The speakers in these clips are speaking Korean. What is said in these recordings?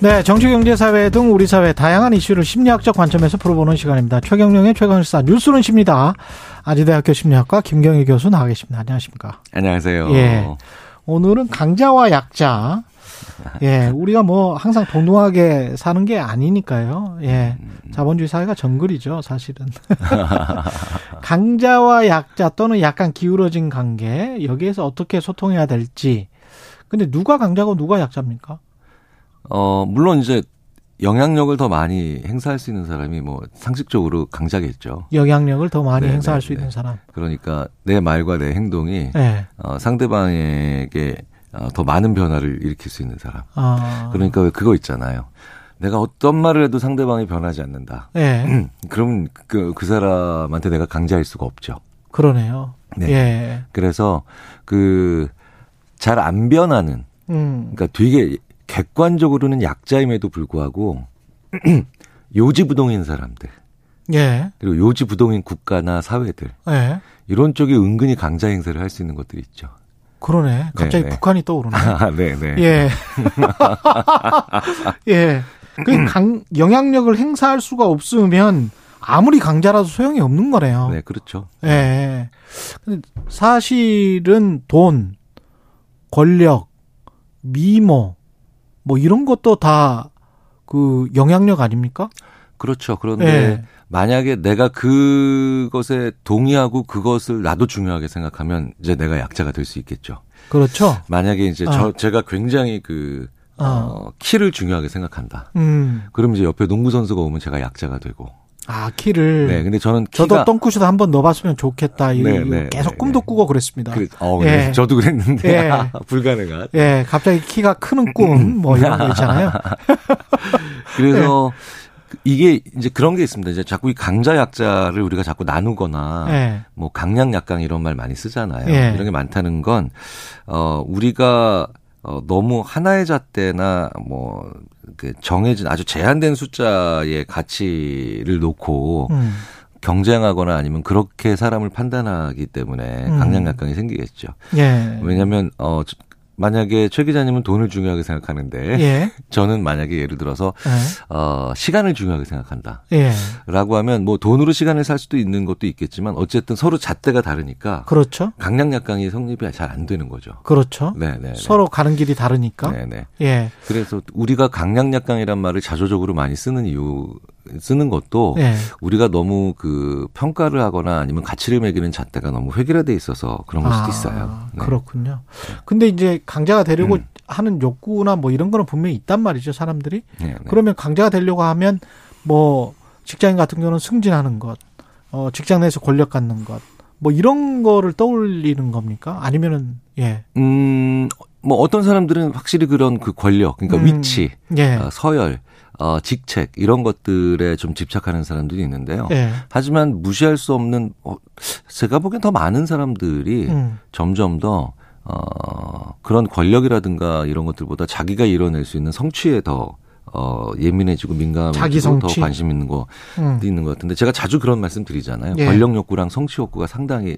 네, 정치, 경제, 사회 등 우리 사회 다양한 이슈를 심리학적 관점에서 풀어보는 시간입니다. 최경령의 최강시사 뉴스는 십니다. 아지대학교 심리학과 김경희 교수 나와 계십니다. 안녕하십니까? 안녕하세요. 예. 오늘은 강자와 약자. 예, 우리가 뭐 항상 동등하게 사는 게 아니니까요. 예. 자본주의 사회가 정글이죠, 사실은. 강자와 약자 또는 약간 기울어진 관계, 여기에서 어떻게 소통해야 될지. 근데 누가 강자고 누가 약자입니까? 어, 물론 이제 영향력을 더 많이 행사할 수 있는 사람이 뭐 상식적으로 강자겠죠. 영향력을 더 많이 네, 행사할 네, 수 있는 네. 사람. 그러니까 내 말과 내 행동이 네. 어, 상대방에게 어, 더 많은 변화를 일으킬 수 있는 사람. 아. 그러니까 왜 그거 있잖아요. 내가 어떤 말을 해도 상대방이 변하지 않는다. 예. 그럼 그, 그 사람한테 내가 강자일 수가 없죠. 그러네요. 네. 예. 그래서 그 잘 안 변하는 음. 그러니까 되게 객관적으로는 약자임에도 불구하고 요지부동인 사람들 예. 그리고 요지부동인 국가나 사회들 예. 이런 쪽에 은근히 강자 행세를 할 수 있는 것들이 있죠. 그러네. 갑자기 네, 네. 북한이 떠오르네. 아, 네, 네. 예. 예. 그 강, 영향력을 행사할 수가 없으면 아무리 강자라도 소용이 없는 거네요. 네, 그렇죠. 예. 근데 사실은 돈, 권력, 미모, 뭐 이런 것도 다 그 영향력 아닙니까? 그렇죠. 그런데 예. 만약에 내가 그것에 동의하고 그것을 나도 중요하게 생각하면 이제 내가 약자가 될 수 있겠죠. 그렇죠. 만약에 이제 아. 저 제가 굉장히 그 어, 키를 중요하게 생각한다. 음. 그럼 이제 옆에 농구 선수가 오면 제가 약자가 되고. 아, 키를. 네, 근데 저는 저도 똥꾸시도 한번 넣어봤으면 좋겠다. 이 네, 네, 계속 네, 꿈도 네. 꾸고 그랬습니다. 그, 어, 예. 네, 저도 그랬는데 예. 불가능한. 예, 갑자기 키가 크는 꿈, 뭐 이런 거 있잖아요. 그래서 네. 이게 이제 그런 게 있습니다. 이제 자꾸 이 강자 약자를 우리가 자꾸 나누거나 예. 뭐 강약 약강 이런 말 많이 쓰잖아요. 예. 이런 게 많다는 건 어, 우리가 어, 너무 하나의 잣대나 뭐 그 정해진 아주 제한된 숫자의 가치를 놓고 음. 경쟁하거나 아니면 그렇게 사람을 판단하기 때문에 음. 강약 약강이 생기겠죠. 예. 왜냐하면 어 저- 만약에 최 기자님은 돈을 중요하게 생각하는데 예. 저는 만약에 예를 들어서 예. 어 시간을 중요하게 생각한다. 예. 라고 하면 뭐 돈으로 시간을 살 수도 있는 것도 있겠지만 어쨌든 서로 잣대가 다르니까 그렇죠. 강약 약강이 성립이 잘 안 되는 거죠. 그렇죠. 네, 네. 서로 가는 길이 다르니까. 네, 네. 예. 그래서 우리가 강약 약강이란 말을 자조적으로 많이 쓰는 이유 쓰는 것도 예. 우리가 너무 그 평가를 하거나 아니면 가치를 매기는 잣대가 너무 획일화돼 있어서 그런 걸 수도 아, 있어요. 네. 그렇군요. 근데 이제 강자가 되려고 음. 하는 욕구나 뭐 이런 거는 분명히 있단 말이죠, 사람들이. 네, 네. 그러면 강자가 되려고 하면 뭐 직장인 같은 경우는 승진하는 것, 어, 직장 내에서 권력 갖는 것, 뭐 이런 거를 떠올리는 겁니까? 아니면은 예, 음, 뭐 어떤 사람들은 확실히 그런 그 권력, 그러니까 음, 위치, 예, 어, 서열, 어, 직책 이런 것들에 좀 집착하는 사람들이 있는데요. 예, 하지만 무시할 수 없는 어, 제가 보기엔 더 많은 사람들이 음, 점점 더 어, 그런 권력이라든가 이런 것들보다 자기가 이뤄낼 수 있는 성취에 더 어, 예민해지고 민감해지고 더. 관심 있는 거 음, 있는 것 같은데 제가 자주 그런 말씀 드리잖아요. 예. 권력 욕구랑 성취 욕구가 상당히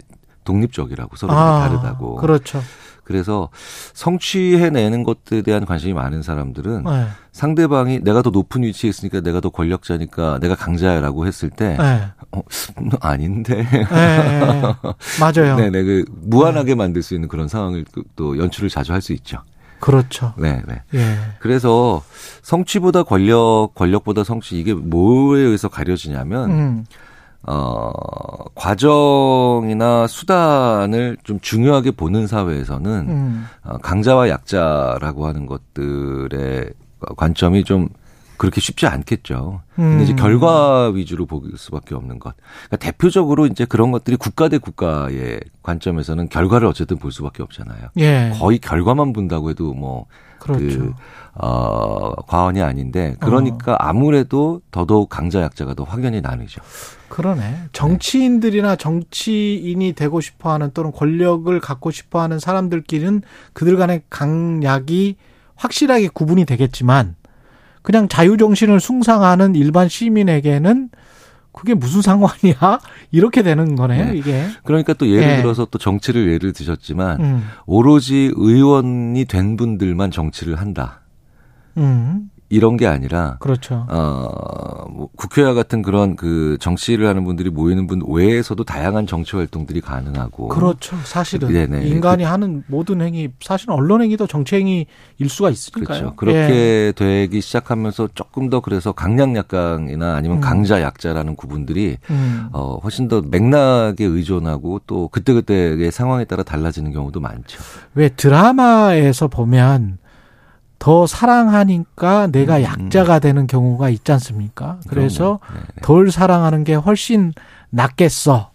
독립적이라고 서로 아, 다르다고. 그렇죠. 그래서 성취해내는 것들에 대한 관심이 많은 사람들은 예, 상대방이 내가 더 높은 위치에 있으니까 내가 더 권력자니까 내가 강자야라고 했을 때 예, 어, 아닌데. 예, 예. 맞아요. 네네 그 무한하게 만들 수 있는 그런 상황을 그또 연출을 자주 할 수 있죠. 그렇죠. 네, 네. 예, 그래서 성취보다 권력, 권력보다 성취 이게 뭐에 의해서 가려지냐면 음, 어 과정이나 수단을 좀 중요하게 보는 사회에서는 음, 어, 강자와 약자라고 하는 것들의 관점이 좀 그렇게 쉽지 않겠죠. 근데 이제 음. 결과 위주로 볼 수밖에 없는 것. 그러니까 대표적으로 이제 그런 것들이 국가 대 국가의 관점에서는 결과를 어쨌든 볼 수밖에 없잖아요. 예, 거의 결과만 본다고 해도 뭐 그렇죠. 그, 어, 과언이 아닌데, 그러니까 아무래도 더더욱 강자 약자가 더 확연히 나뉘죠. 그러네. 정치인들이나 정치인이 되고 싶어 하는 또는 권력을 갖고 싶어 하는 사람들끼리는 그들 간의 강약이 확실하게 구분이 되겠지만 그냥 자유정신을 숭상하는 일반 시민에게는 그게 무슨 상관이야? 이렇게 되는 거네요, 네. 이게. 그러니까 또 예를 예. 들어서 또 정치를 예를 드셨지만 음. 오로지 의원이 된 분들만 정치를 한다. 음. 이런 게 아니라 그렇죠. 어, 뭐 국회와 같은 그런 그 정치를 하는 분들이 모이는 분 외에서도 다양한 정치 활동들이 가능하고 그렇죠. 사실은 네네. 인간이 하는 모든 행위, 사실은 언론 행위도 정치 행위일 수가 있으니까요. 그렇죠. 그렇게 되기 시작하면서 조금 더 그래서 강약 약강이나 아니면 음. 강자 약자라는 구분들이 예. 음. 어, 훨씬 더 맥락에 의존하고 또 그때그때의 상황에 따라 달라지는 경우도 많죠. 왜 드라마에서 보면 더 사랑하니까 내가 음, 약자가 되는 경우가 있지 않습니까? 그래서. 네, 네. 덜 사랑하는 게 훨씬 낫겠어.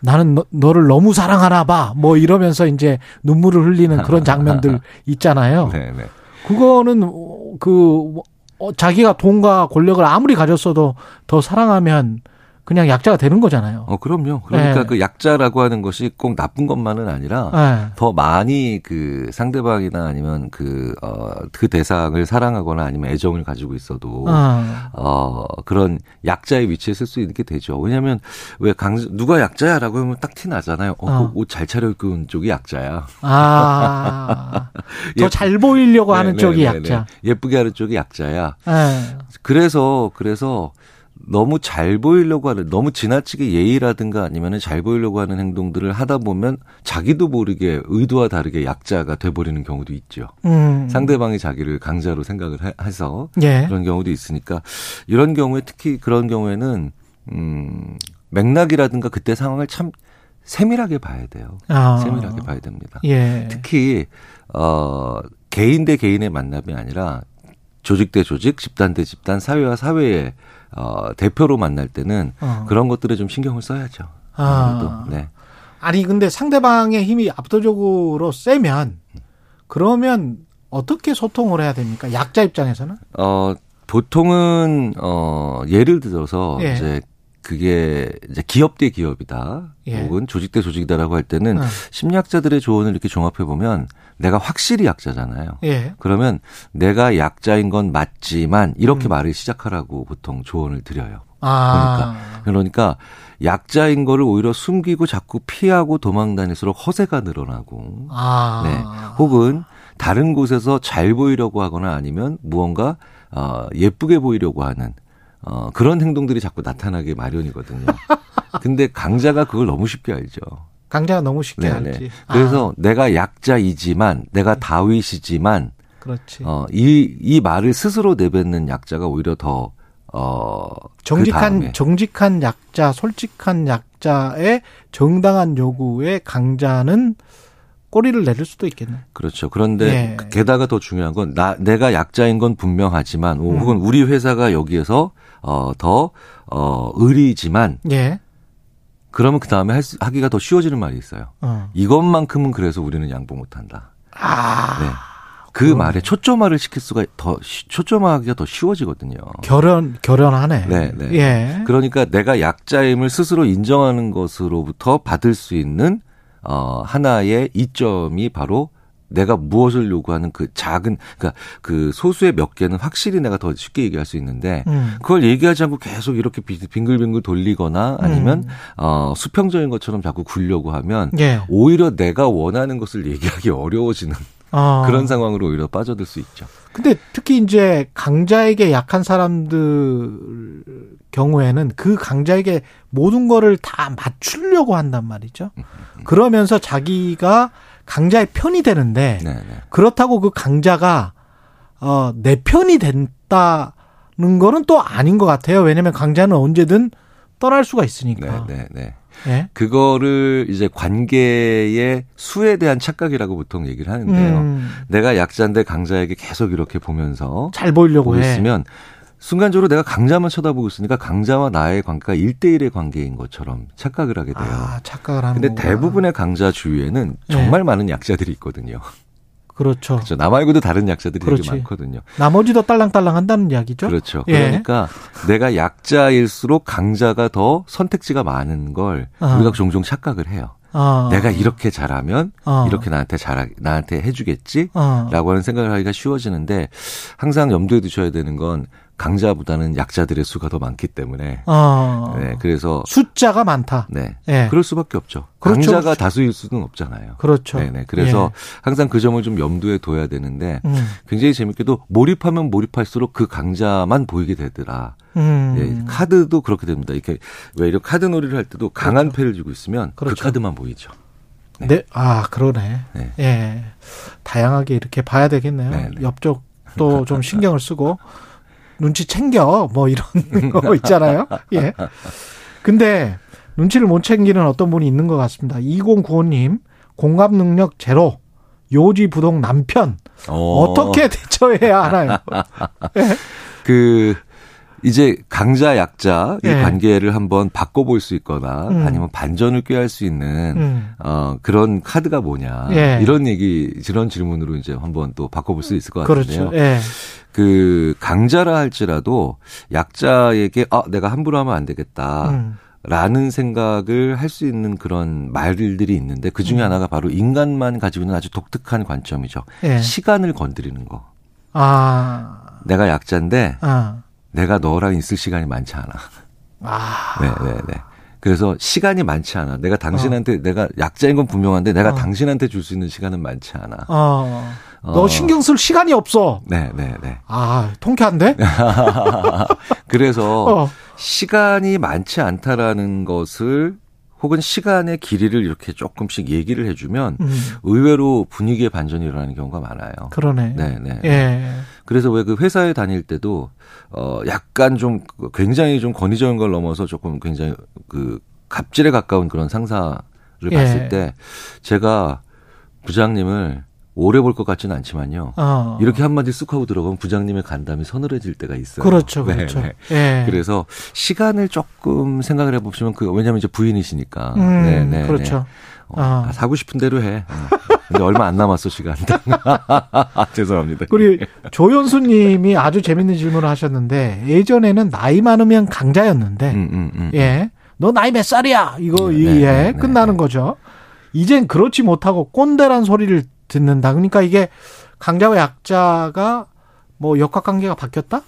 나는 너, 를 너무 사랑하나 봐. 뭐 이러면서 이제 눈물을 흘리는 그런 장면들 있잖아요. 네, 네. 그거는 어, 그 어, 자기가 돈과 권력을 아무리 가졌어도 더 사랑하면 그냥 약자가 되는 거잖아요. 어, 그럼요. 그러니까 네. 그 약자라고 하는 것이 꼭 나쁜 것만은 아니라 네. 더 많이 그 상대방이나 아니면 그, 어, 그 대상을 사랑하거나 아니면 애정을 가지고 있어도 어. 어, 그런 약자의 위치에 쓸 수 있게 되죠. 왜냐하면 왜 강, 누가 약자야 라고 하면 딱 티 나잖아요. 어, 어. 옷잘 차려입고 온 쪽이 약자야. 아. 더 예. 잘 보이려고 하는 네, 쪽이 네, 네, 약자. 네. 예쁘게 하는 쪽이 약자야. 예. 그래서, 그래서 너무 잘 보이려고 하는, 너무 지나치게 예의라든가 아니면은 잘 보이려고 하는 행동들을 하다 보면 자기도 모르게 의도와 다르게 약자가 돼버리는 경우도 있죠. 음. 상대방이 자기를 강자로 생각을 해- 해서 예. 그런 경우도 있으니까 이런 경우에 특히 그런 경우에는 음 맥락이라든가 그때 상황을 참 세밀하게 봐야 돼요. 아. 세밀하게 봐야 됩니다. 예. 특히 어 개인 대 개인의 만남이 아니라 조직 대 조직, 집단 대 집단, 사회와 사회의 어 대표로 만날 때는 어. 그런 것들에 좀 신경을 써야죠. 아. 네. 아니 근데 상대방의 힘이 압도적으로 세면 그러면 어떻게 소통을 해야 됩니까? 약자 입장에서는? 어, 보통은, 어, 예를 들어서, 예. 이제, 그게, 이제 기업 대 기업이다. 예. 혹은 조직 대 조직이다라고 할 때는 어. 심리학자들의 조언을 이렇게 종합해 보면 내가 확실히 약자잖아요. 예. 그러면 내가 약자인 건 맞지만 이렇게 음. 말을 시작하라고 보통 조언을 드려요. 아. 그러니까 약자인 거를 오히려 숨기고 자꾸 피하고 도망 다닐수록 허세가 늘어나고 아. 네. 혹은 다른 곳에서 잘 보이려고 하거나 아니면 무언가 어, 예쁘게 보이려고 하는 어, 그런 행동들이 자꾸 나타나게 마련이거든요. 근데 강자가 그걸 너무 쉽게 알죠. 강자가 너무 쉽게 네네. 알지. 그래서 아, 내가 약자이지만 내가 다윗이지만 그렇지. 어, 이, 이 말을 스스로 내뱉는 약자가 오히려 더 어, 정직한 그다음에 정직한 약자, 솔직한 약자의 정당한 요구에 강자는 꼬리를 내릴 수도 있겠네. 그렇죠. 그런데 예. 게다가 더 중요한 건 나 내가 약자인 건 분명하지만 음. 혹은 우리 회사가 여기에서 어 더 어 의리지만 예. 그러면 그 다음에 할 수- 하기가 더 쉬워지는 말이 있어요. 어. 이것만큼은 그래서 우리는 양보 못한다. 아. 네. 그 그러네. 말에 초점화를 시킬 수가 더 쉬- 초점화하기가 더 쉬워지거든요. 결연 결연하네. 네, 네. 예. 그러니까 내가 약자임을 스스로 인정하는 것으로부터 받을 수 있는 어 하나의 이점이 바로 내가 무엇을 요구하는 그 작은 그러니까 그 소수의 몇 개는 확실히 내가 더 쉽게 얘기할 수 있는데 음. 그걸 얘기하지 않고 계속 이렇게 비- 빙글빙글 돌리거나 아니면 어 수평적인 것처럼 자꾸 굴려고 하면 예. 오히려 내가 원하는 것을 얘기하기 어려워지는 어. 그런 상황으로 오히려 빠져들 수 있죠. 근데 특히 이제 강자에게 약한 사람들 경우에는 그 강자에게 모든 거를 다 맞추려고 한단 말이죠. 그러면서 자기가 강자의 편이 되는데 네, 네. 그렇다고 그 강자가 어, 내 편이 된다는 거는 또 아닌 것 같아요. 왜냐하면 강자는 언제든 떠날 수가 네, 있으니까. 네, 네. 예? 그거를 이제 관계의 수에 대한 착각이라고 보통 얘기를 하는데요. 음, 내가 약자인데 강자에게 계속 이렇게 보면서 잘 보이려고. 있으면 순간적으로 내가 강자만 쳐다보고 있으니까 강자와 나의 관계가 1대1의 관계인 것처럼 착각을 하게 돼요. 아, 착각을 하는 근데 거구나. 대부분의 강자 주위에는 네. 정말 많은 약자들이 있거든요. 그렇죠. 그렇죠. 나 말고도 다른 약자들이 그렇지. 되게 많거든요. 나머지도 딸랑딸랑 한다는 이야기죠. 그렇죠. 예. 그러니까 내가 약자일수록 강자가 더 선택지가 많은 걸 아. 우리가 종종 착각을 해요. 어. 내가 이렇게 잘하면 어. 이렇게 나한테 잘 나한테 해주겠지. 어. 라고 하는 생각을 하기가 쉬워지는데 항상 염두에 두셔야 되는 건 강자보다는 약자들의 수가 더 많기 때문에 어. 네 그래서 숫자가 많다. 네 예. 그럴 수밖에 없죠. 그렇죠. 강자가 다수일 수는 없잖아요. 그렇죠. 네 네 그래서 항상 그 점을 좀 염두에 둬야 되는데 예. 음. 굉장히 재밌게도 몰입하면 몰입할수록 그 강자만 보이게 되더라. 음. 예, 카드도 그렇게 됩니다. 이렇게 왜 이런 카드 놀이를 할 때도 강한 패를 쥐고 있으면 그 그렇죠. 카드만 보이죠. 네. 네. 아, 그러네. 네. 예. 다양하게 이렇게 봐야 되겠네요. 네, 네. 옆쪽도 좀 신경을 쓰고 눈치 챙겨 뭐 이런 거 있잖아요. 예. 근데 눈치를 못 챙기는 어떤 분이 있는 것 같습니다. 2095님 공감 능력 제로 요지부동 남편 어, 어떻게 대처해야 하나요? 그 이제 강자 약자 이 예. 관계를 한번 바꿔볼 수 있거나 음. 아니면 반전을 꾀할 수 있는 음. 어 그런 카드가 뭐냐 예. 이런 얘기 이런 질문으로 이제 한번 또 바꿔볼 수 있을 것 같은데요. 그렇죠. 예. 그 강자라 할지라도 약자에게 아 내가 함부로 하면 안 되겠다. 음. 라는 생각을 할 수 있는 그런 말들이 있는데 그 중에 음. 하나가 바로 인간만 가지고 있는 아주 독특한 관점이죠. 예. 시간을 건드리는 거. 아. 내가 약자인데 아. 내가 너랑 있을 시간이 많지 않아. 아. 네, 네, 네. 그래서 시간이 많지 않아. 내가 당신한테 내가 약자인 건 분명한데 내가 어. 당신한테 줄 수 있는 시간은 많지 않아. 어. 너 어. 신경 쓸 시간이 없어. 네, 네, 네. 아, 통쾌한데? 그래서 어. 시간이 많지 않다라는 것을 혹은 시간의 길이를 이렇게 조금씩 얘기를 해주면 음. 의외로 분위기의 반전이 일어나는 경우가 많아요. 그러네. 네, 네. 예. 그래서 왜 그 회사에 다닐 때도 어 약간 좀 굉장히 좀 권위적인 걸 넘어서 조금 굉장히 그 갑질에 가까운 그런 상사를 예. 봤을 때 제가 부장님을 오래 볼 것 같지는 않지만요. 어. 이렇게 한마디 쑥 하고 들어가면 부장님의 간담이 서늘해질 때가 있어요. 그렇죠, 네, 그렇죠. 네. 예. 그래서 시간을 조금 생각을 해보시면 그 왜냐하면 이제 부인이시니까. 음, 네, 네, 그렇죠. 네. 어, 아. 아, 사고 싶은 대로 해. 어. 근데 얼마 안 남았어 시간. 죄송합니다. 그리고 조연수님이 아주 재밌는 질문을 하셨는데 예전에는 나이 많으면 강자였는데 음, 음, 음. 예. 너 나이 몇 살이야? 이거 네, 이게 네, 네, 끝나는 네. 거죠. 이젠 그렇지 못하고 꼰대란 소리를 듣는다. 그러니까 이게 강자와 약자가 뭐 역학관계가 바뀌었다?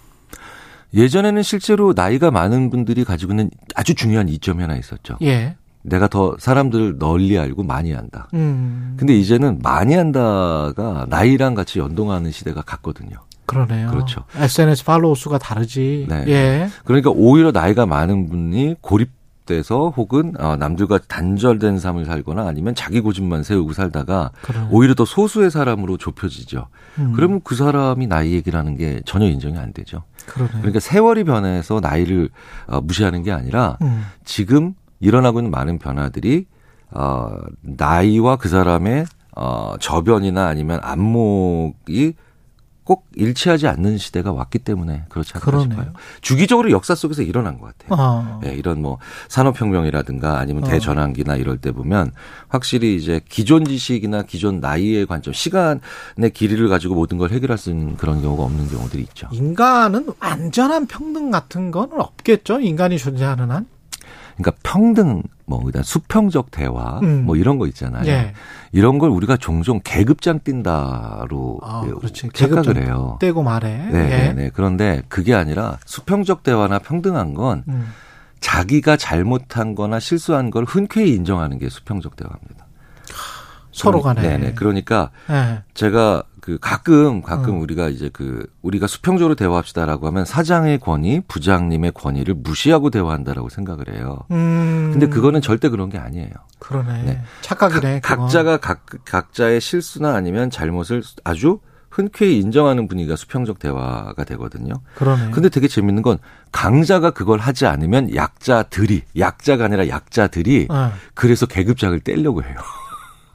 예전에는 실제로 나이가 많은 분들이 가지고 있는 아주 중요한 이점이 하나 있었죠. 예. 내가 더 사람들을 널리 알고 많이 안다. 음. 근데 이제는 많이 한다가 나이랑 같이 연동하는 시대가 갔거든요. 그러네요. 그렇죠. SNS 팔로우 수가 다르지. 네. 예. 그러니까 오히려 나이가 많은 분이 고립 돼서 혹은 어, 남들과 단절된 삶을 살거나 아니면 자기 고집만 세우고 살다가 그러네. 오히려 더 소수의 사람으로 좁혀지죠. 음. 그러면 그 사람이 나이 얘기라는 게 전혀 인정이 안 되죠. 그러네. 그러니까 세월이 변해서 나이를 어, 무시하는 게 아니라 음. 지금 일어나고 있는 많은 변화들이 어 나이와 그 사람의 어 저변이나 아니면 안목이 꼭 일치하지 않는 시대가 왔기 때문에 그렇지 않을까 그러네요. 싶어요. 주기적으로 역사 속에서 일어난 것 같아요. 어. 예, 이런 뭐 산업혁명이라든가 아니면 어. 대전환기나 이럴 때 보면 확실히 이제 기존 지식이나 기존 나이의 관점, 시간의 길이를 가지고 모든 걸 해결할 수 있는 그런 경우가 없는 경우들이 있죠. 인간은 완전한 평등 같은 건 없겠죠. 인간이 존재하는 한. 그러니까 평등, 뭐 그다음 수평적 대화, 음. 뭐 이런 거 있잖아요. 예. 이런 걸 우리가 종종 계급장 뛴다로 아, 예, 그렇지. 착각을 계급장 해요. 떼고 말해. 네, 예. 네, 네. 그런데 그게 아니라 수평적 대화나 평등한 건 음. 자기가 잘못한 거나 실수한 걸 흔쾌히 인정하는 게 수평적 대화입니다. 서로 간에. 네네. 그러니까 예. 제가 그 가끔 가끔 어. 우리가 이제 그 우리가 수평적으로 대화합시다라고 하면 사장의 권위, 부장님의 권위를 무시하고 대화한다라고 생각을 해요. 음. 근데 그거는 절대 그런 게 아니에요. 그러네. 네. 착각이네. 각, 그건. 각자가 각, 각자의 실수나 아니면 잘못을 아주 흔쾌히 인정하는 분위기가 수평적 대화가 되거든요. 그러네. 근데 되게 재밌는 건 강자가 그걸 하지 않으면 약자들이 약자가 아니라 약자들이 예. 그래서 계급장을 떼려고 해요.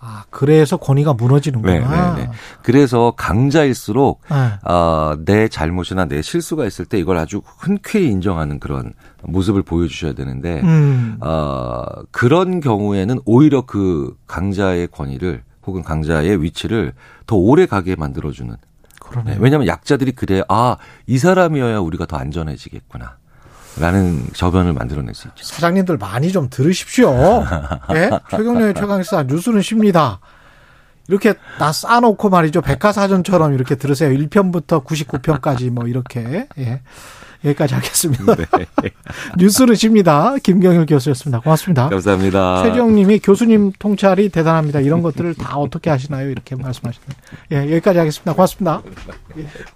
아, 그래서 권위가 무너지는구나. 네, 네, 네. 그래서 강자일수록 예. 어, 내 잘못이나 내 실수가 있을 때 이걸 아주 흔쾌히 인정하는 그런 모습을 보여주셔야 되는데 음. 어, 그런 경우에는 오히려 그 강자의 권위를 혹은 강자의 위치를 더 오래 가게 만들어주는. 네, 왜냐하면 약자들이 그래 아 이 사람이어야 우리가 더 안전해지겠구나. 라는 저변을 만들어낼 수 있죠. 사장님들 많이 좀 들으십시오. 예? 최경련의 최강시사 뉴스는 쉽니다. 이렇게 다 싸놓고 말이죠. 백과사전처럼 이렇게 들으세요. 1편부터 99편까지 뭐 이렇게. 예. 여기까지 하겠습니다. 네. 뉴스는 쉽니다. 김경일 교수였습니다. 고맙습니다. 감사합니다. 최정님이 교수님 통찰이 대단합니다. 이런 것들을 다 어떻게 하시나요? 이렇게 말씀하시네요. 예, 여기까지 하겠습니다. 고맙습니다.